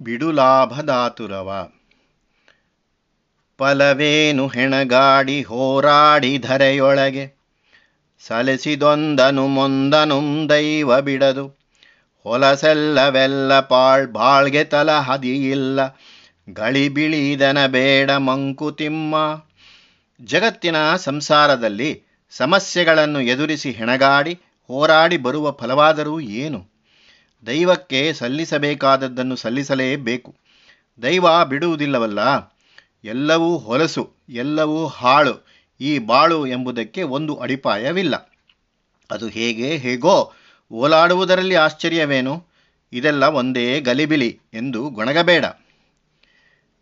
ಬಿಡುಲಾಭದಾತುರವ. ಫಲವೇನು ಹೆಣಗಾಡಿ ಹೋರಾಡಿ ಧರೆಯೊಳಗೆ ಸಲಸಿದೊಂದನು ಮೊಂದನುಂ ದೈವ ಬಿಡದು. ಹೊಲಸೆಲ್ಲವೆಲ್ಲ ಪಾಳ್ ಬಾಳ್ಗೆ ತಲ ಹದಿಯಿಲ್ಲ. ಗಳಿಬಿಳಿದನ ಬೇಡ ಮಂಕುತಿಮ್ಮ ಜಗತ್ತಿನ ಸಂಸಾರದಲ್ಲಿ ಸಮಸ್ಯೆಗಳನ್ನು ಎದುರಿಸಿ ಹೆಣಗಾಡಿ ಹೋರಾಡಿ ಬರುವ ಫಲವಾದರೂ ಏನು? ದೈವಕ್ಕೆ ಸಲ್ಲಿಸಬೇಕಾದದ್ದನ್ನು ಸಲ್ಲಿಸಲೇಬೇಕು. ದೈವ ಬಿಡುವುದಿಲ್ಲವಲ್ಲ, ಎಲ್ಲವೂ ಹೊಲಸು, ಎಲ್ಲವೂ ಹಾಳು, ಈ ಬಾಳು ಎಂಬುದಕ್ಕೆ ಒಂದು ಅಡಿಪಾಯವಿಲ್ಲ. ಅದು ಹೇಗೆ, ಹೇಗೋ, ಓಲಾಡುವುದರಲ್ಲಿ ಆಶ್ಚರ್ಯವೇನು? ಇದೆಲ್ಲ ಒಂದೇ ಗಲಿಬಿಲಿ ಎಂದು ಗೊಣಗಬೇಡ.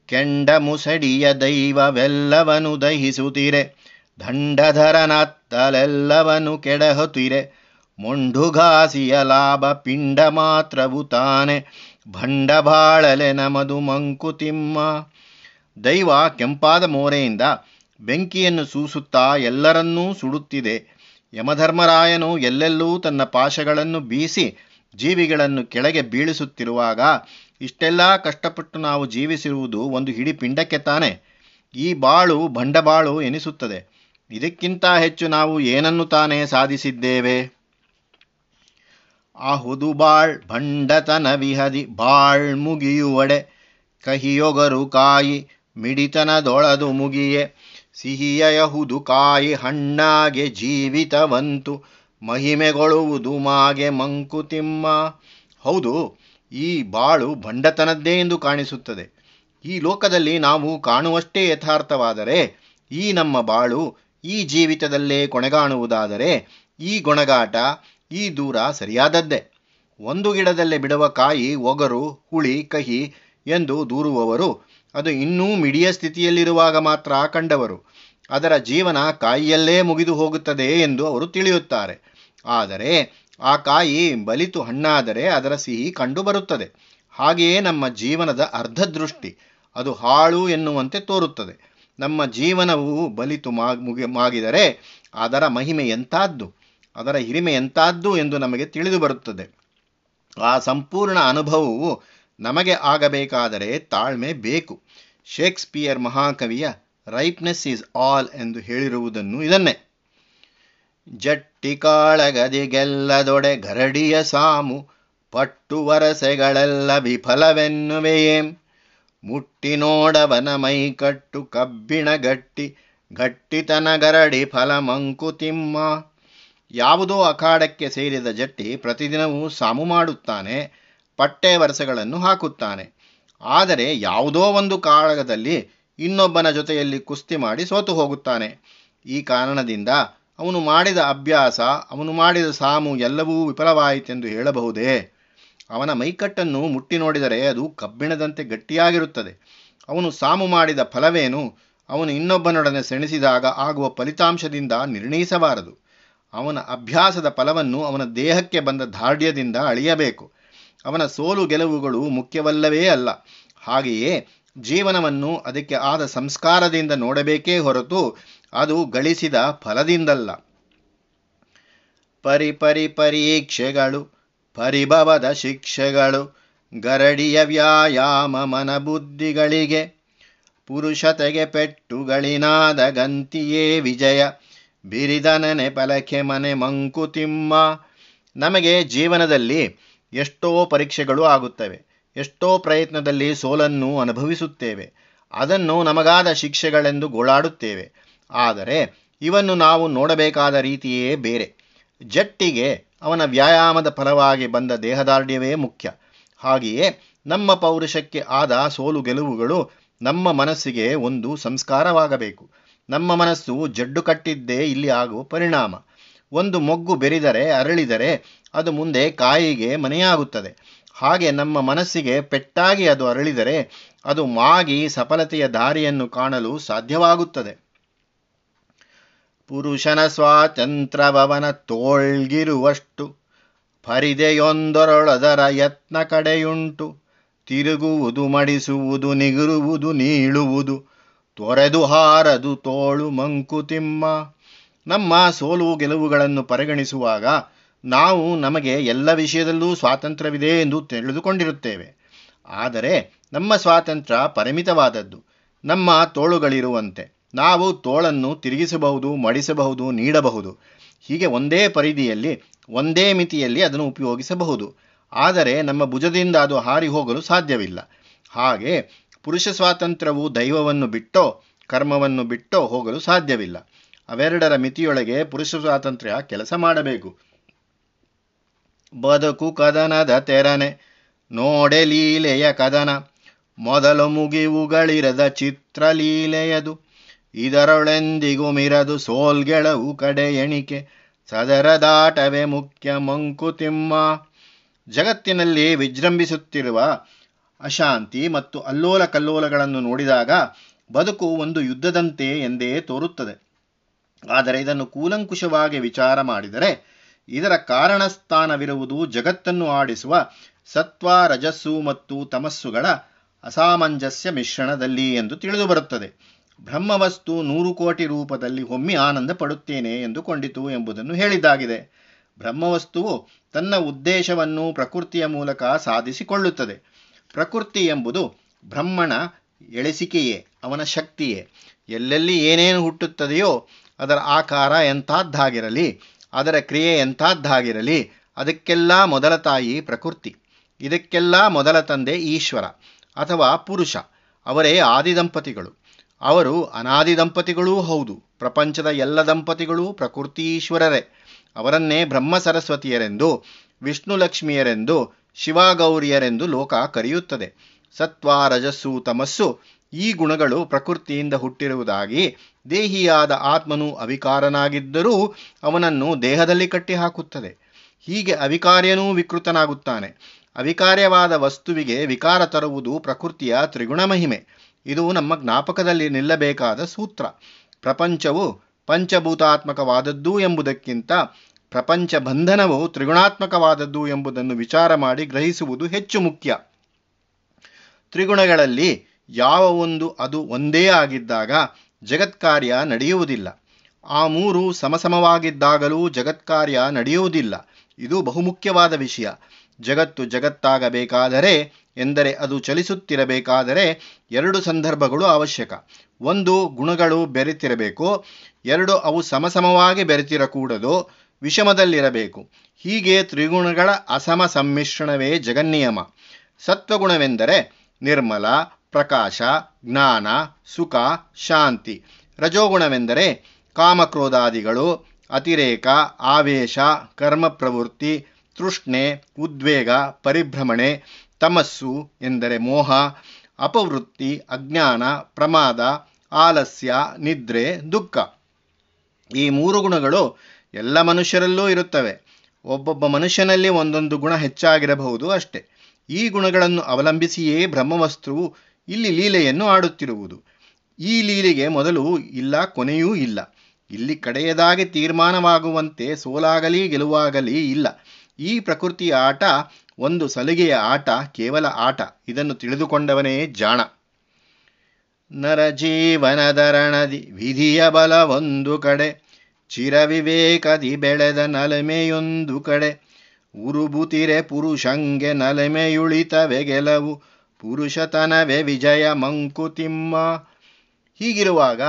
ಕೆಂಡ ಮುಸಡಿಯ ದೈವವೆಲ್ಲವನು ದಹಿಸುತ್ತೀರೆ, ದಂಡಧರನತ್ತಲೆಲ್ಲವನು ಕೆಡಹುತ್ತೀರೆ ಮೊಂಡುಘಾಸಿಯ ಲಾಭ ಪಿಂಡ ಮಾತ್ರವು ತಾನೆ. ಭಂಡಬಾಳಲೆ ನಮದು ಮಂಕುತಿಮ್ಮ. ದೈವ ಕೆಂಪಾದ ಮೋರೆಯಿಂದ ಬೆಂಕಿಯನ್ನು ಸೂಸುತ್ತಾ ಎಲ್ಲರನ್ನೂ ಸುಡುತ್ತಿದೆ. ಯಮಧರ್ಮರಾಯನು ಎಲ್ಲೆಲ್ಲೂ ತನ್ನ ಪಾಶಗಳನ್ನು ಬೀಸಿ ಜೀವಿಗಳನ್ನು ಕೆಳಗೆ ಬೀಳಿಸುತ್ತಿರುವಾಗ ಇಷ್ಟೆಲ್ಲ ಕಷ್ಟಪಟ್ಟು ನಾವು ಜೀವಿಸಿರುವುದು ಒಂದು ಹಿಡಿ ಪಿಂಡಕ್ಕೆ ತಾನೆ. ಈ ಬಾಳು ಬಂಡಬಾಳು ಎನಿಸುತ್ತದೆ. ಇದಕ್ಕಿಂತ ಹೆಚ್ಚು ನಾವು ಏನನ್ನು ತಾನೇ ಸಾಧಿಸಿದ್ದೇವೆ? ಆಹುದು ಬಾಳ್ ಭಂಡತನ ವಿಹದಿ ಬಾಳ್ ಮುಗಿಯುವಡೆ ಕಹಿಯೊಗರು ಕಾಯಿ ಮಿಡಿತನದೊಳದು ಮುಗಿಯೆ ಸಿಹಿಯಹುದು ಕಾಯಿ ಹಣ್ಣಾಗೆ ಜೀವಿತವಂತು ಮಹಿಮೆಗೊಳ್ಳುವುದು ಮಾಗೆ ಮಂಕುತಿಮ್ಮ. ಹೌದು, ಈ ಬಾಳು ಭಂಡತನದ್ದೇ ಎಂದು ಕಾಣಿಸುತ್ತದೆ. ಈ ಲೋಕದಲ್ಲಿ ನಾವು ಕಾಣುವಷ್ಟೇ ಯಥಾರ್ಥವಾದರೆ ಈ ನಮ್ಮ ಬಾಳು ಈ ಜೀವಿತದಲ್ಲೇ ಕೊನೆಗಾಣುವುದಾದರೆ ಈ ಗೊಣಗಾಟ ಈ ದೂರ ಸರಿಯಾದದ್ದೇ. ಒಂದು ಗಿಡದಲ್ಲೇ ಬಿಡುವ ಕಾಯಿ, ಒಗರು, ಹುಳಿ, ಕಹಿ ಎಂದು ದೂರುವವರು, ಅದು ಇನ್ನೂ ಮಿಡಿಯ ಸ್ಥಿತಿಯಲ್ಲಿರುವಾಗ ಮಾತ್ರ ಕಂಡವರು. ಅದರ ಜೀವನ ಕಾಯಿಯಲ್ಲೇ ಮುಗಿದು ಹೋಗುತ್ತದೆ ಎಂದು ಅವರು ತಿಳಿಯುತ್ತಾರೆ. ಆದರೆ ಆ ಕಾಯಿ ಬಲಿತು ಹಣ್ಣಾದರೆ ಅದರ ಸಿಹಿ ಕಂಡುಬರುತ್ತದೆ ಹಾಗೆಯೇ ನಮ್ಮ ಜೀವನದ ಅರ್ಧದೃಷ್ಟಿ, ಅದು ಹಾಳು ಎನ್ನುವಂತೆ ತೋರುತ್ತದೆ. ನಮ್ಮ ಜೀವನವು ಬಲಿತು ಮುಗಿ, ಮಾಗಿದರೆ ಅದರ ಮಹಿಮೆ ಎಂತಾದ್ದು? ಅದರ ಹಿರಿಮೆ ಎಂತಾದ್ದು ಎಂದು ನಮಗೆ ತಿಳಿದು ಬರುತ್ತದೆ. ಆ ಸಂಪೂರ್ಣ ಅನುಭವವು ನಮಗೆ ಆಗಬೇಕಾದರೆ ತಾಳ್ಮೆ ಬೇಕು. ಶೇಕ್ಸ್ಪಿಯರ್ ಮಹಾಕವಿಯ ರೈಪ್ನೆಸ್ ಈಸ್ ಆಲ್ ಎಂದು ಹೇಳಿರುವುದನ್ನು ಇದನ್ನೇ. ಜಟ್ಟಿ ಕಾಳಗದಿಗೆಲ್ಲದೊಡೆ ಗರಡಿಯ ಸಾಮು ಪಟ್ಟು ವರಸೆಗಳೆಲ್ಲ ವಿಫಲವೆನ್ನುವೆಯೇ? ಮುಟ್ಟಿ ನೋಡವನ ಮೈಕಟ್ಟು ಕಬ್ಬಿಣ ಗಟ್ಟಿ ಗಟ್ಟಿತನ ಗರಡಿ ಫಲ ಮಂಕುತಿಮ್ಮ ಯಾವುದೋ ಅಖಾಡಕ್ಕೆ ಸೇರಿದ ಜಟ್ಟಿ ಪ್ರತಿದಿನವೂ ಸಾಮು ಮಾಡುತ್ತಾನೆ, ಪಟ್ಟೆ ವರಸೆಗಳನ್ನು ಹಾಕುತ್ತಾನೆ. ಆದರೆ ಯಾವುದೋ ಒಂದು ಕಾಳಗದಲ್ಲಿ ಇನ್ನೊಬ್ಬನ ಜೊತೆಯಲ್ಲಿ ಕುಸ್ತಿ ಮಾಡಿ ಸೋತು ಹೋಗುತ್ತಾನೆ. ಈ ಕಾರಣದಿಂದ ಅವನು ಮಾಡಿದ ಅಭ್ಯಾಸ, ಅವನು ಮಾಡಿದ ಸಾಮು ಎಲ್ಲವೂ ವಿಫಲವಾಯಿತೆಂದು ಹೇಳಬಹುದೇ? ಅವನ ಮೈಕಟ್ಟನ್ನು ಮುಟ್ಟಿ ನೋಡಿದರೆ ಅದು ಕಬ್ಬಿಣದಂತೆ ಗಟ್ಟಿಯಾಗಿರುತ್ತದೆ. ಅವನು ಸಾಮು ಮಾಡಿದ ಫಲವೇನು? ಅವನು ಇನ್ನೊಬ್ಬನೊಡನೆ ಸೆಣಸಿದಾಗ ಆಗುವ ಫಲಿತಾಂಶದಿಂದ ನಿರ್ಣಯಿಸಬಾರದು. ಅವನ ಅಭ್ಯಾಸದ ಫಲವನ್ನು ಅವನ ದೇಹಕ್ಕೆ ಬಂದ ದಾರ್ಢ್ಯದಿಂದ ಅಳಿಯಬೇಕು. ಅವನ ಸೋಲು ಗೆಲುವುಗಳು ಮುಖ್ಯವಲ್ಲವೇ ಅಲ್ಲ. ಹಾಗೆಯೇ ಜೀವನವನ್ನು ಅದಕ್ಕೆ ಆದ ಸಂಸ್ಕಾರದಿಂದ ನೋಡಬೇಕೇ ಹೊರತು ಅದು ಗಳಿಸಿದ ಫಲದಿಂದಲ್ಲ. ಪರಿ ಪರಿ ಪರೀಕ್ಷೆಗಳು, ಪರಿಭವದ ಶಿಕ್ಷೆಗಳು, ಗರಡಿಯ ವ್ಯಾಯಾಮ ಮನಬುದ್ಧಿಗಳಿಗೆ, ಪುರುಷತೆಗೆ ಪೆಟ್ಟುಗಳಿನಾದ ಗಂತಿಯೇ ವಿಜಯ. ಬಿರಿದನನೆ ಪಲಕೆ ಮನೆ ಮಂಕುತಿಮ್ಮ. ನಮಗೆ ಜೀವನದಲ್ಲಿ ಎಷ್ಟೋ ಪರೀಕ್ಷೆಗಳು ಆಗುತ್ತವೆ. ಎಷ್ಟೋ ಪ್ರಯತ್ನದಲ್ಲಿ ಸೋಲನ್ನು ಅನುಭವಿಸುತ್ತೇವೆ. ಅದನ್ನು ನಮಗಾದ ಶಿಕ್ಷೆಗಳೆಂದು ಗೋಳಾಡುತ್ತೇವೆ. ಆದರೆ ಇವನ್ನು ನಾವು ನೋಡಬೇಕಾದ ರೀತಿಯೇ ಬೇರೆ. ಜಟ್ಟಿಗೆ ಅವನ ವ್ಯಾಯಾಮದ ಫಲವಾಗಿ ಬಂದ ದೇಹದಾರ್ಢ್ಯವೇ ಮುಖ್ಯ. ಹಾಗೆಯೇ ನಮ್ಮ ಪೌರುಷಕ್ಕೆ ಆದ ಸೋಲು ಗೆಲುವುಗಳು ನಮ್ಮ ಮನಸ್ಸಿಗೆ ಒಂದು ಸಂಸ್ಕಾರವಾಗಬೇಕು. ನಮ್ಮ ಮನಸ್ಸು ಜಡ್ಡು ಕಟ್ಟಿದ್ದೇ ಇಲ್ಲಿ ಆಗುವ ಪರಿಣಾಮ. ಒಂದು ಮೊಗ್ಗು ಬೆರಿದರೆ, ಅರಳಿದರೆ ಅದು ಮುಂದೆ ಕಾಯಿಗೆ ಮನೆಯಾಗುತ್ತದೆ. ಹಾಗೆ ನಮ್ಮ ಮನಸ್ಸಿಗೆ ಪೆಟ್ಟಾಗಿ ಅದು ಅರಳಿದರೆ ಅದು ಮಾಗಿ ಸಫಲತೆಯ ದಾರಿಯನ್ನು ಕಾಣಲು ಸಾಧ್ಯವಾಗುತ್ತದೆ. ಪುರುಷನ ಸ್ವಾತಂತ್ರ್ಯವನ ತೋಳ್ಗಿರುವಷ್ಟು ಫರಿದೆಯೊಂದರೊಳದರ ಯತ್ನ ಕಡೆಯುಂಟು. ತಿರುಗುವುದು, ಮಡಿಸುವುದು, ನಿಗುರುವುದು, ನೀಳುವುದು ತೊರೆದು ಹಾರದು ತೋಳು ಮಂಕುತಿಮ್ಮ ನಮ್ಮ ಸೋಲು ಗೆಲುವುಗಳನ್ನು ಪರಿಗಣಿಸುವಾಗ ನಾವು ನಮಗೆ ಎಲ್ಲ ವಿಷಯದಲ್ಲೂ ಸ್ವಾತಂತ್ರ್ಯವಿದೆ ಎಂದು ತಿಳಿದುಕೊಂಡಿರುತ್ತೇವೆ. ಆದರೆ ನಮ್ಮ ಸ್ವಾತಂತ್ರ್ಯ ಪರಿಮಿತವಾದದ್ದು. ನಮ್ಮ ತೋಳುಗಳಿರುವಂತೆ. ನಾವು ತೋಳನ್ನು ತಿರುಗಿಸಬಹುದು, ಮಡಿಸಬಹುದು, ನೀಡಬಹುದು. ಹೀಗೆ ಒಂದೇ ಪರಿಧಿಯಲ್ಲಿ, ಒಂದೇ ಮಿತಿಯಲ್ಲಿ ಅದನ್ನು ಉಪಯೋಗಿಸಬಹುದು. ಆದರೆ ನಮ್ಮ ಭುಜದಿಂದ ಅದು ಹಾರಿ ಹೋಗಲು ಸಾಧ್ಯವಿಲ್ಲ. ಹಾಗೆ ಪುರುಷ ಸ್ವಾತಂತ್ರ್ಯವು ದೈವವನ್ನು ಬಿಟ್ಟೋ, ಕರ್ಮವನ್ನು ಬಿಟ್ಟೋ ಹೋಗಲು ಸಾಧ್ಯವಿಲ್ಲ. ಅವೆರಡರ ಮಿತಿಯೊಳಗೆ ಪುರುಷ ಸ್ವಾತಂತ್ರ್ಯ ಕೆಲಸ ಮಾಡಬೇಕು. ಬದುಕು ಕದನದ ತೆರನೆ, ನೋಡೆ ಲೀಲೆಯ ಕದನ, ಮೊದಲು ಮುಗಿವುಗಳಿರದ ಚಿತ್ರಲೀಲೆಯದು ಇದರೊಳೆಂದಿಗೂ ಮಿರದು ಸೋಲ್ಗೆಳವು ಕಡೆ ಎಣಿಕೆ ಸದರದಾಟವೇ ಮುಖ್ಯ ಮಂಕುತಿಮ್ಮ. ಜಗತ್ತಿನಲ್ಲಿ ವಿಜೃಂಭಿಸುತ್ತಿರುವ ಅಶಾಂತಿ ಮತ್ತು ಅಲ್ಲೋಲ ಕಲ್ಲೋಲಗಳನ್ನು ನೋಡಿದಾಗ ಬದುಕು ಒಂದು ಯುದ್ಧದಂತೆ ಎಂದೇ ತೋರುತ್ತದೆ. ಆದರೆ ಇದನ್ನು ಕೂಲಂಕುಷವಾಗಿ ವಿಚಾರ ಮಾಡಿದರೆ ಇದರ ಕಾರಣಸ್ಥಾನವಿರುವುದು ಜಗತ್ತನ್ನು ಆಡಿಸುವ ಸತ್ವ, ರಜಸ್ಸು ಮತ್ತು ತಮಸ್ಸುಗಳ ಅಸಾಮಂಜಸ್ಯ ಮಿಶ್ರಣದಲ್ಲಿ ಎಂದು ತಿಳಿದುಬರುತ್ತದೆ. ಬ್ರಹ್ಮವಸ್ತು ನೂರು ಕೋಟಿ ರೂಪದಲ್ಲಿ ಹೊಮ್ಮಿ ಆನಂದ ಪಡುತ್ತೇನೆ ಎಂದುಕೊಂಡಿತು ಎಂಬುದನ್ನು ಹೇಳಿದ್ದಾಗಿದೆ. ಬ್ರಹ್ಮವಸ್ತುವು ತನ್ನ ಉದ್ದೇಶವನ್ನು ಪ್ರಕೃತಿಯ ಮೂಲಕ ಸಾಧಿಸಿಕೊಳ್ಳುತ್ತದೆ. ಪ್ರಕೃತಿ ಎಂಬುದು ಬ್ರಹ್ಮಣ ಎಳೆಸಿಕೆಯೇ, ಅವನ ಶಕ್ತಿಯೇ. ಎಲ್ಲೆಲ್ಲಿ ಏನೇನು ಹುಟ್ಟುತ್ತದೆಯೋ ಅದರ ಆಕಾರ ಎಂಥದ್ದಾಗಿರಲಿ, ಅದರ ಕ್ರಿಯೆ ಎಂಥದ್ದಾಗಿರಲಿ, ಅದಕ್ಕೆಲ್ಲ ಮೊದಲ ತಾಯಿ ಪ್ರಕೃತಿ, ಇದಕ್ಕೆಲ್ಲ ಮೊದಲ ತಂದೆ ಈಶ್ವರ ಅಥವಾ ಪುರುಷ, ಅವರೇ ಆದಿ ದಂಪತಿಗಳು. ಅವರು ಅನಾದಿ ದಂಪತಿಗಳೂ ಹೌದು, ಪ್ರಪಂಚದ ಎಲ್ಲ ದಂಪತಿಗಳೂ ಪ್ರಕೃತಿ ಈಶ್ವರರೇ. ಅವರನ್ನೇ ಬ್ರಹ್ಮ ಸರಸ್ವತಿಯರೆಂದು, ವಿಷ್ಣು ಲಕ್ಷ್ಮಿಯರೆಂದು ಶಿವಗೌರಿಯರೆಂದು ಲೋಕ ಕರೆಯುತ್ತದೆ. ಸತ್ವ ರಜಸ್ಸು ತಮಸ್ಸು, ಈ ಗುಣಗಳು ಪ್ರಕೃತಿಯಿಂದ ಹುಟ್ಟಿರುವುದಾಗಿ ದೇಹಿಯಾದ ಆತ್ಮನು ಅವಿಕಾರನಾಗಿದ್ದರೂ ಅವನನ್ನು ದೇಹದಲ್ಲಿ ಕಟ್ಟಿಹಾಕುತ್ತದೆ. ಹೀಗೆ ಅವಿಕಾರ್ಯನೂ ವಿಕೃತನಾಗುತ್ತಾನೆ. ಅವಿಕಾರ್ಯವಾದ ವಸ್ತುವಿಗೆ ವಿಕಾರ ತರುವುದು ಪ್ರಕೃತಿಯ ತ್ರಿಗುಣ ಮಹಿಮೆ ಇದು ನಮ್ಮ ಜ್ಞಾಪಕದಲ್ಲಿ ನಿಲ್ಲಬೇಕಾದ ಸೂತ್ರ. ಪ್ರಪಂಚವು ಪಂಚಭೂತಾತ್ಮಕವಾದದ್ದು ಎಂಬುದಕ್ಕಿಂತ ಪ್ರಪಂಚ ಬಂಧನವು ತ್ರಿಗುಣಾತ್ಮಕವಾದದ್ದು ಎಂಬುದನ್ನು ವಿಚಾರ ಮಾಡಿ ಗ್ರಹಿಸುವುದು ಹೆಚ್ಚು ಮುಖ್ಯ. ತ್ರಿಗುಣಗಳಲ್ಲಿ ಯಾವ ಒಂದು ಅದು ಒಂದೇ ಆಗಿದ್ದಾಗ ಜಗತ್ಕಾರ್ಯ ನಡೆಯುವುದಿಲ್ಲ. ಆ ಮೂರು ಸಮಸಮವಾಗಿದ್ದಾಗಲೂ ಜಗತ್ಕಾರ್ಯ ನಡೆಯುವುದಿಲ್ಲ. ಇದು ಬಹುಮುಖ್ಯವಾದ ವಿಷಯ. ಜಗತ್ತು ಜಗತ್ತಾಗಬೇಕಾದರೆ, ಎಂದರೆ ಅದು ಚಲಿಸುತ್ತಿರಬೇಕಾದರೆ ಎರಡು ಸಂದರ್ಭಗಳು ಅವಶ್ಯಕ. ಒಂದು ಗುಣಗಳು ಬೆರೆತಿರಬೇಕು, ಎರಡು ಅವು ಸಮಸಮವಾಗಿ ಬೆರೆತಿರಕೂಡದು ವಿಷಮದಲ್ಲಿರಬೇಕು. ಹೀಗೆ ತ್ರಿಗುಣಗಳ ಅಸಮ ಸಮ್ಮಿಶ್ರಣವೇ ಜಗನ್ನಿಯಮ. ಸತ್ವಗುಣವೆಂದರೆ ನಿರ್ಮಲ, ಪ್ರಕಾಶ, ಜ್ಞಾನ, ಸುಖ, ಶಾಂತಿ. ರಜೋಗುಣವೆಂದರೆ ಕಾಮಕ್ರೋಧಾದಿಗಳು, ಅತಿರೇಕ, ಆವೇಶ ಕರ್ಮ ಪ್ರವೃತ್ತಿ ತೃಷ್ಣೆ, ಉದ್ವೇಗ, ಪರಿಭ್ರಮಣೆ, ತಮಸ್ಸು ಎಂದರೆ ಮೋಹ, ಅಪವೃತ್ತಿ, ಅಜ್ಞಾನ, ಪ್ರಮಾದ, ಆಲಸ್ಯ, ನಿದ್ರೆ, ದುಃಖ. ಈ ಮೂರು ಗುಣಗಳು ಎಲ್ಲ ಮನುಷ್ಯರಲ್ಲೂ ಇರುತ್ತವೆ. ಒಬ್ಬೊಬ್ಬ ಮನುಷ್ಯನಲ್ಲಿ ಒಂದೊಂದು ಗುಣ ಹೆಚ್ಚಾಗಿರಬಹುದು ಅಷ್ಟೆ. ಈ ಗುಣಗಳನ್ನು ಅವಲಂಬಿಸಿಯೇ ಬ್ರಹ್ಮವಸ್ತ್ರವು ಇಲ್ಲಿ ಲೀಲೆಯನ್ನು ಆಡುತ್ತಿರುವುದು. ಈ ಲೀಲೆಗೆ ಮೊದಲು ಇಲ್ಲ, ಕೊನೆಯೂ ಇಲ್ಲ. ಇಲ್ಲಿ ಕಡೆಯದಾಗಿ ತೀರ್ಮಾನವಾಗುವಂತೆ ಸೋಲಾಗಲಿ, ಗೆಲುವಾಗಲಿ ಇಲ್ಲ. ಈ ಪ್ರಕೃತಿಯ ಆಟ, ಒಂದು ಸಲಿಗೆಯ ಆಟ, ಕೇವಲ ಆಟ. ಇದನ್ನು ತಿಳಿದುಕೊಂಡವನೇ ಜಾಣ. ನರಜೀವನದರಣದಿ ವಿಧಿಯ ಬಲ ಒಂದು ಕಡೆ. ಚಿರವಿವೇಕದಿ ಬೆಳೆದ ನಲಮೆಯೊಂದು ಕಡೆ, ಉರುಬುತಿರೆ ಪುರುಷಂಗೆ ನಲಮೆಯುಳಿತವೆ ಗೆಲವು, ಪುರುಷತನವೇ ವಿಜಯ ಮಂಕುತಿಮ್ಮ. ಹೀಗಿರುವಾಗ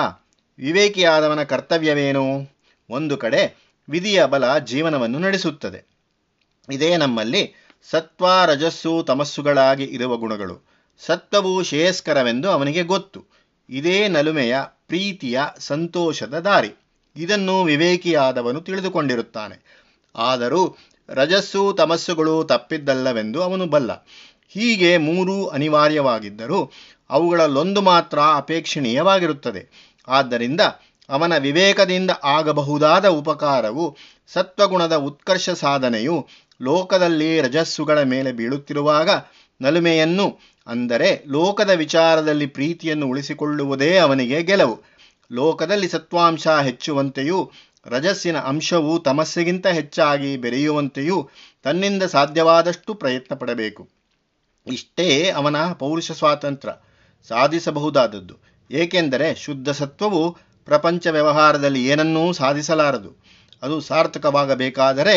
ವಿವೇಕಿಯಾದವನ ಕರ್ತವ್ಯವೇನು? ಒಂದು ಕಡೆ ವಿಧಿಯ ಬಲ ಜೀವನವನ್ನು ನಡೆಸುತ್ತದೆ. ಇದೇ ನಮ್ಮಲ್ಲಿ ಸತ್ವ ರಜಸ್ಸು ತಮಸ್ಸುಗಳಾಗಿ ಇರುವ ಗುಣಗಳು. ಸತ್ವವು ಶ್ರೇಯಸ್ಕರವೆಂದು ಅವನಿಗೆ ಗೊತ್ತು. ಇದೇ ನಲುಮೆಯ ಪ್ರೀತಿಯ ಸಂತೋಷದ ದಾರಿ. ಇದನ್ನು ವಿವೇಕಿಯಾದವನು ತಿಳಿದುಕೊಂಡಿರುತ್ತಾನೆ. ಆದರೂ ರಜಸ್ಸು ತಮಸ್ಸುಗಳು ತಪ್ಪಿದ್ದಲ್ಲವೆಂದು ಅವನು ಬಲ್ಲ. ಹೀಗೆ ಮೂರೂ ಅನಿವಾರ್ಯವಾಗಿದ್ದರೂ ಅವುಗಳಲ್ಲೊಂದು ಮಾತ್ರ ಅಪೇಕ್ಷಣೀಯವಾಗಿರುತ್ತದೆ. ಆದ್ದರಿಂದ ಅವನ ವಿವೇಕದಿಂದ ಆಗಬಹುದಾದ ಉಪಕಾರವು ಸತ್ವಗುಣದ ಉತ್ಕರ್ಷ ಸಾಧನೆಯು ಲೋಕದಲ್ಲಿ ರಜಸ್ಸುಗಳ ಮೇಲೆ ಬೀಳುತ್ತಿರುವಾಗ ನಲುಮೆಯನ್ನು, ಅಂದರೆ ಲೋಕದ ವಿಚಾರದಲ್ಲಿ ಪ್ರೀತಿಯನ್ನು ಉಳಿಸಿಕೊಳ್ಳುವುದೇ ಅವನಿಗೆ ಗೆಲುವು. ಲೋಕದಲ್ಲಿ ಸತ್ವಾಂಶ ಹೆಚ್ಚುವಂತೆಯೂ, ರಜಸ್ಸಿನ ಅಂಶವು ತಮಸ್ಸಿಗಿಂತ ಹೆಚ್ಚಾಗಿ ಬೆರೆಯುವಂತೆಯೂ ತನ್ನಿಂದ ಸಾಧ್ಯವಾದಷ್ಟು ಪ್ರಯತ್ನ ಪಡಬೇಕು ಇಷ್ಟೇ ಅವನ ಪೌರುಷ ಸ್ವಾತಂತ್ರ್ಯ ಸಾಧಿಸಬಹುದಾದದ್ದು. ಏಕೆಂದರೆ ಶುದ್ಧ ಸತ್ವವು ಪ್ರಪಂಚ ವ್ಯವಹಾರದಲ್ಲಿ ಏನನ್ನೂ ಸಾಧಿಸಲಾರದು. ಅದು ಸಾರ್ಥಕವಾಗಬೇಕಾದರೆ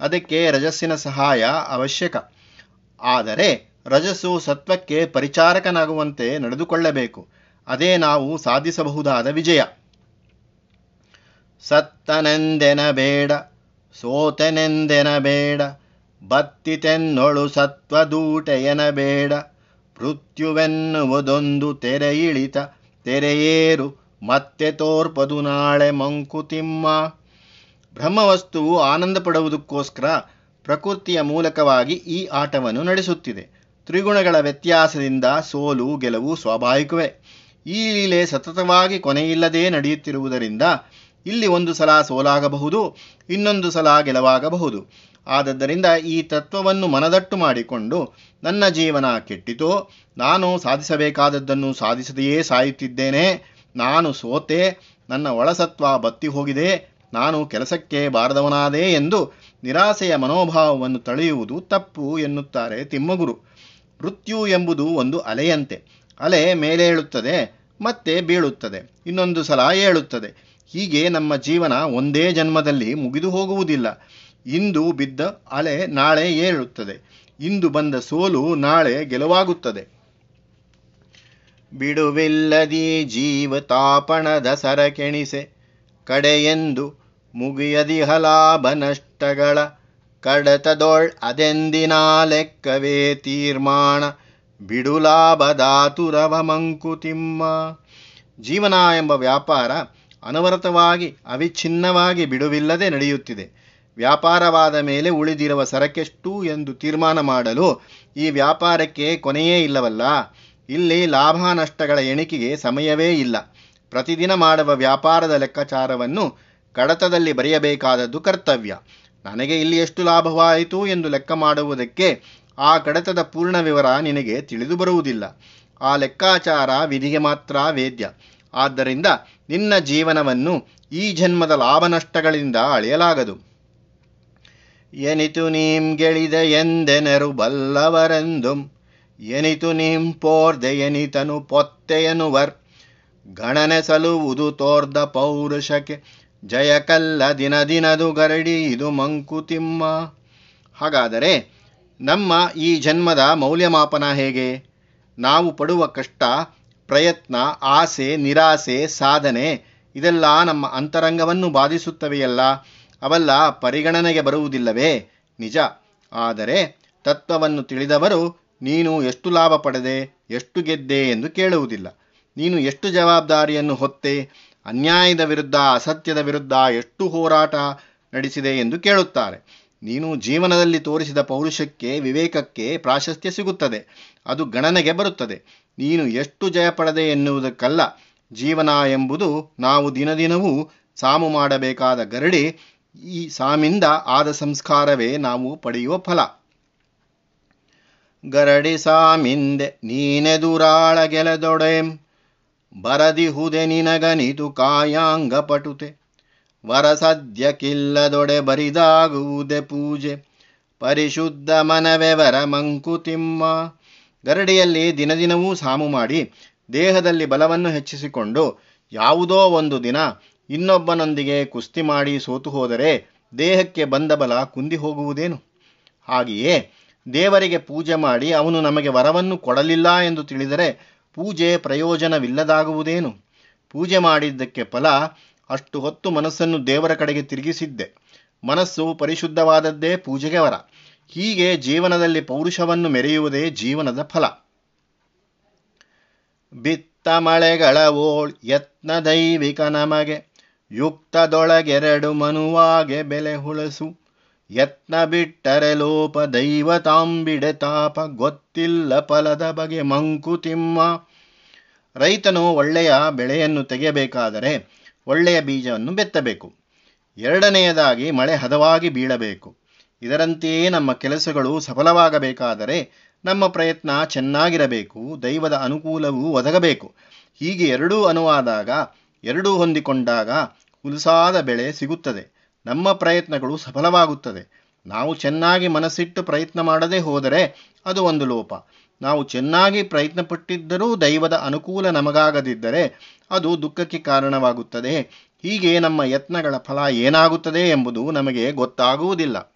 ಅದಕ್ಕೆ ರಜಸ್ಸಿನ ಸಹಾಯ ಅವಶ್ಯಕ. ಆದರೆ ರಜಸ್ಸು ಸತ್ವಕ್ಕೆ ಪರಿಚಾರಕನಾಗುವಂತೆ ನಡೆದುಕೊಳ್ಳಬೇಕು. ಅದೇ ನಾವು ಸಾಧಿಸಬಹುದಾದ ವಿಜಯ. ಸತ್ತನೆಂದೆನ ಬೇಡ ಸೋತೆನೆಂದೆನ ಬೇಡ ಬತ್ತಿತೆನ್ನೊಳು ಸತ್ವದೂಟೆಯನ ಬೇಡ ಮೃತ್ಯುವೆನ್ನುವುದೊಂದು ಇಳಿತ ತೆರೆಯೇರು, ಮತ್ತೆ ತೋರ್ಪದು ನಾಳೆ ಮಂಕುತಿಮ್ಮ. ಬ್ರಹ್ಮವಸ್ತುವು ಆನಂದ ಪಡುವುದಕ್ಕೋಸ್ಕರ ಪ್ರಕೃತಿಯ ಮೂಲಕವಾಗಿ ಈ ಆಟವನ್ನು ನಡೆಸುತ್ತಿದೆ. ತ್ರಿಗುಣಗಳ ವ್ಯತ್ಯಾಸದಿಂದ ಸೋಲು, ಗೆಲುವು ಸ್ವಾಭಾವಿಕವೇ. ಈ ಲೀಲೆ ಸತತವಾಗಿ ಕೊನೆಯಿಲ್ಲದೆ ನಡೆಯುತ್ತಿರುವುದರಿಂದ ಇಲ್ಲಿ ಒಂದು ಸಲ ಸೋಲಾಗಬಹುದು, ಇನ್ನೊಂದು ಸಲ ಗೆಲುವಾಗಬಹುದು. ಆದ್ದರಿಂದ ಈ ತತ್ವವನ್ನು ಮನದಟ್ಟು ಮಾಡಿಕೊಂಡು ನನ್ನ ಜೀವನ ಕೆಟ್ಟಿತೋ, ನಾನು ಸಾಧಿಸಬೇಕಾದದ್ದನ್ನು ಸಾಧಿಸದೆಯೇ ಸಾಯುತ್ತಿದ್ದೇನೆ, ನಾನು ಸೋತೆ, ನನ್ನ ಒಳಸತ್ವ ಬತ್ತಿ ಹೋಗಿದೆ, ನಾನು ಕೆಲಸಕ್ಕೆ ಬಾರದವನಾದೆ ಎಂದು ನಿರಾಸೆಯ ಮನೋಭಾವವನ್ನು ತಳೆಯುವುದು ತಪ್ಪು ಎನ್ನುತ್ತಾರೆ ತಿಮ್ಮಗುರು. ಮೃತ್ಯು ಎಂಬುದು ಒಂದು ಅಲೆಯಂತೆ. ಅಲೆ ಮೇಲೆ ಏಳುತ್ತದೆ ಮತ್ತೆ ಬೀಳುತ್ತದೆ. ಇನ್ನೊಂದು ಸಲ ಏಳುತ್ತದೆ ಹೀಗೆ ನಮ್ಮ ಜೀವನ ಒಂದೇ ಜನ್ಮದಲ್ಲಿ ಮುಗಿದು ಹೋಗುವುದಿಲ್ಲ. ಇಂದು ಬಿದ್ದ ಅಲೆ ನಾಳೆ ಏಳುತ್ತದೆ, ಇಂದು ಬಂದ ಸೋಲು ನಾಳೆ ಗೆಲುವಾಗುತ್ತದೆ. ಬಿಡುವಿಲ್ಲದಿ ಜೀವ ತಾಪಣದ ಸರಕೆಣಿಸೆ, ಕಡೆಯೆಂದು ಮುಗಿಯದಿಹ ಹಲಾಭ ನಷ್ಟಗಳ, ಕಡತದೊಳ್ ಅದೆಂದಿನ ಲೆಕ್ಕವೇ ತೀರ್ಮಾನ. ಬಿಡುಲಾಭದಾತುರವ ಮಂಕುತಿಮ್ಮ ಜೀವನ ಎಂಬ ವ್ಯಾಪಾರ ಅನವರತವಾಗಿ, ಅವಿಚ್ಛಿನ್ನವಾಗಿ ಬಿಡುವಿಲ್ಲದೆ ನಡೆಯುತ್ತಿದೆ. ವ್ಯಾಪಾರವಾದ ಮೇಲೆ ಉಳಿದಿರುವ ಸರಕೆಷ್ಟು ಎಂದು ತೀರ್ಮಾನ ಮಾಡಲು ಈ ವ್ಯಾಪಾರಕ್ಕೆ ಕೊನೆಯೇ ಇಲ್ಲವಲ್ಲ. ಇಲ್ಲಿ ಲಾಭ ನಷ್ಟಗಳ ಎಣಿಕೆಗೆ ಸಮಯವೇ ಇಲ್ಲ. ಪ್ರತಿದಿನ ಮಾಡುವ ವ್ಯಾಪಾರದ ಲೆಕ್ಕಾಚಾರವನ್ನು ಕಡತದಲ್ಲಿ ಬರೆಯಬೇಕಾದದ್ದು ಕರ್ತವ್ಯ. ನನಗೆ ಇಲ್ಲಿ ಎಷ್ಟು ಲಾಭವಾಯಿತು ಎಂದು ಲೆಕ್ಕ ಮಾಡುವುದಕ್ಕೆ ಆ ಕಡತದ ಪೂರ್ಣ ವಿವರ ನಿನಗೆ ತಿಳಿದು ಬರುವುದಿಲ್ಲ. ಆ ಲೆಕ್ಕಾಚಾರ ವಿಧಿಗೆ ಮಾತ್ರ ವೇದ್ಯ. ಆದ್ದರಿಂದ ನಿನ್ನ ಜೀವನವನ್ನು ಈ ಜನ್ಮದ ಲಾಭ ನಷ್ಟಗಳಿಂದ ಅಳೆಯಲಾಗದು. ಎನಿತು ನೀಂ ಗೆಳಿದ ಎಂದೆನರು ಬಲ್ಲವರೆಂದು, ಎನಿತು ನೀಂ ಪೋರ್ದೆ ಎನಿತನು ಪೊತ್ತೆಯನುವರ್ ಗಣನೆ ಸಲುವುದು ತೋರ್ದ ಪೌರುಷಕ್ಕೆ, ಜಯಕಲ್ಲ ದಿನ ದಿನದು ಗರಡಿ ಇದು ಮಂಕುತಿಮ್ಮ. ಹಾಗಾದರೆ ನಮ್ಮ ಈ ಜನ್ಮದ ಮೌಲ್ಯಮಾಪನ ಹೇಗೆ? ನಾವು ಪಡುವ ಕಷ್ಟ, ಪ್ರಯತ್ನ, ಆಸೆ, ನಿರಾಸೆ, ಸಾಧನೆ, ಇದೆಲ್ಲ ನಮ್ಮ ಅಂತರಂಗವನ್ನು ಬಾಧಿಸುತ್ತವೆಯಲ್ಲ. ಅವೆಲ್ಲ ಪರಿಗಣನೆಗೆ ಬರುವುದಿಲ್ಲವೇ? ನಿಜ. ಆದರೆ ತತ್ವವನ್ನು ತಿಳಿದವರು, ನೀನು ಎಷ್ಟು ಲಾಭ ಪಡೆದೆ, ಎಷ್ಟು ಗೆದ್ದೆ ಎಂದು ಕೇಳುವುದಿಲ್ಲ. ನೀನು ಎಷ್ಟು ಜವಾಬ್ದಾರಿಯನ್ನು ಹೊತ್ತೆ, ಅನ್ಯಾಯದ ವಿರುದ್ಧ, ಅಸತ್ಯದ ವಿರುದ್ಧ ಎಷ್ಟು ಹೋರಾಟ ನಡೆಸಿದೆ ಎಂದು ಕೇಳುತ್ತಾರೆ. ನೀನು ಜೀವನದಲ್ಲಿ ತೋರಿಸಿದ ಪೌರುಷಕ್ಕೆ, ವಿವೇಕಕ್ಕೆ ಪ್ರಾಶಸ್ತ್ಯ ಸಿಗುತ್ತದೆ. ಅದು ಗಣನೆಗೆ ಬರುತ್ತದೆ. ನೀನು ಎಷ್ಟು ಜಯ ಪಡೆದೆ ಎನ್ನುವುದಕ್ಕಲ್ಲ. ಜೀವನ ಎಂಬುದು ನಾವು ದಿನದಿನವೂ ಸಾಮು ಮಾಡಬೇಕಾದ ಗರಡಿ. ಈ ಸಾಮಿಂದ ಆದ ಸಂಸ್ಕಾರವೇ ನಾವು ಪಡೆಯುವ ಫಲ. ಗರಡಿ ಸಾಮಿಂದೆ ನೀನೆದುರಾಳ ಗೆಲೆದೊಡೆಂ. ಬರದಿಹುದೆ ನಿನಗನಿತು ಕಾಯಾಂಗ ಪಟುತೆ. ವರ ಸದ್ಯಕ್ಕಿಲ್ಲದೊಡೆ ಬರಿದಾಗುವುದೆ ಪೂಜೆ. ಪರಿಶುದ್ಧ ಮನವೇ ವರ ಮಂಕುತಿಮ್ಮ. ಗರಡಿಯಲ್ಲಿ ದಿನದಿನವೂ ಸಾಮು ಮಾಡಿ ದೇಹದಲ್ಲಿ ಬಲವನ್ನು ಹೆಚ್ಚಿಸಿಕೊಂಡು ಯಾವುದೋ ಒಂದು ದಿನ ಇನ್ನೊಬ್ಬನೊಂದಿಗೆ ಕುಸ್ತಿ ಮಾಡಿ ಸೋತು ಹೋದರೆ ದೇಹಕ್ಕೆ ಬಂದ ಬಲ ಕುಂದಿ ಹೋಗುವುದೇನು? ಹಾಗೆಯೇ ದೇವರಿಗೆ ಪೂಜೆ ಮಾಡಿ ಅವನು ನಮಗೆ ವರವನ್ನು ಕೊಡಲಿಲ್ಲ ಎಂದು ತಿಳಿದರೆ ಪೂಜೆ ಪ್ರಯೋಜನವಿಲ್ಲದಾಗುವುದೇನು? ಪೂಜೆ ಮಾಡಿದ್ದಕ್ಕೆ ಫಲ ಅಷ್ಟು ಹೊತ್ತು ಮನಸ್ಸನ್ನು ದೇವರ ಕಡೆಗೆ ತಿರುಗಿಸಿದ್ದೆ. ಮನಸ್ಸು ಪರಿಶುದ್ಧವಾದದ್ದೇ ಪೂಜೆಗೆ ವರ. ಹೀಗೆ ಜೀವನದಲ್ಲಿ ಪೌರುಷವನ್ನು ಮೆರೆಯುವುದೇ ಜೀವನದ ಫಲ. ಬಿತ್ತ ಮಳೆಗಳ ಓಳ್ ಯತ್ನ ದೈವಿಕ ನಮಗೆ. ಯುಕ್ತದೊಳಗೆರಡು ಮನುವಾಗೆ ಬೆಲೆ ಹುಳಸು. ಯತ್ನ ಬಿಟ್ಟರೆ ಲೋಪ ದೈವತಾಂಬಿಡೆ ತಾಪ ಗೊತ್ತಿಲ್ಲ ಫಲದ ಬಗೆ ಮಂಕುತಿಮ್ಮ ರೈತನು ಒಳ್ಳೆಯ ಬೆಳೆಯನ್ನು ತೆಗೆಯಬೇಕಾದರೆ ಒಳ್ಳೆಯ ಬೀಜವನ್ನು ಬೆತ್ತಬೇಕು. ಎರಡನೆಯದಾಗಿ ಮಳೆ ಹದವಾಗಿ ಬೀಳಬೇಕು. ಇದರಂತೆಯೇ ನಮ್ಮ ಕೆಲಸಗಳು ಸಫಲವಾಗಬೇಕಾದರೆ ನಮ್ಮ ಪ್ರಯತ್ನ ಚೆನ್ನಾಗಿರಬೇಕು, ದೈವದ ಅನುಕೂಲವೂ ಒದಗಬೇಕು. ಹೀಗೆ ಎರಡೂ ಅನುವಾದಾಗ, ಎರಡೂ ಹೊಂದಿಕೊಂಡಾಗ ಹುಲಸಾದ ಬೆಳೆ ಸಿಗುತ್ತದೆ. ನಮ್ಮ ಪ್ರಯತ್ನಗಳು ಸಫಲವಾಗುತ್ತದೆ. ನಾವು ಚೆನ್ನಾಗಿ ಮನಸ್ಸಿಟ್ಟು ಪ್ರಯತ್ನ ಮಾಡದೇ ಹೋದರೆ ಅದು ಒಂದು ಲೋಪ. ನಾವು ಚೆನ್ನಾಗಿ ಪ್ರಯತ್ನಪಟ್ಟಿದ್ದರೂ ದೈವದ ಅನುಕೂಲ ನಮಗಾಗದಿದ್ದರೆ ಅದು ದುಃಖಕ್ಕೆ ಕಾರಣವಾಗುತ್ತದೆ. ಹೀಗೆ ನಮ್ಮ ಯತ್ನಗಳ ಫಲ ಏನಾಗುತ್ತದೆ ಎಂಬುದು ನಮಗೆ ಗೊತ್ತಾಗುವುದಿಲ್ಲ.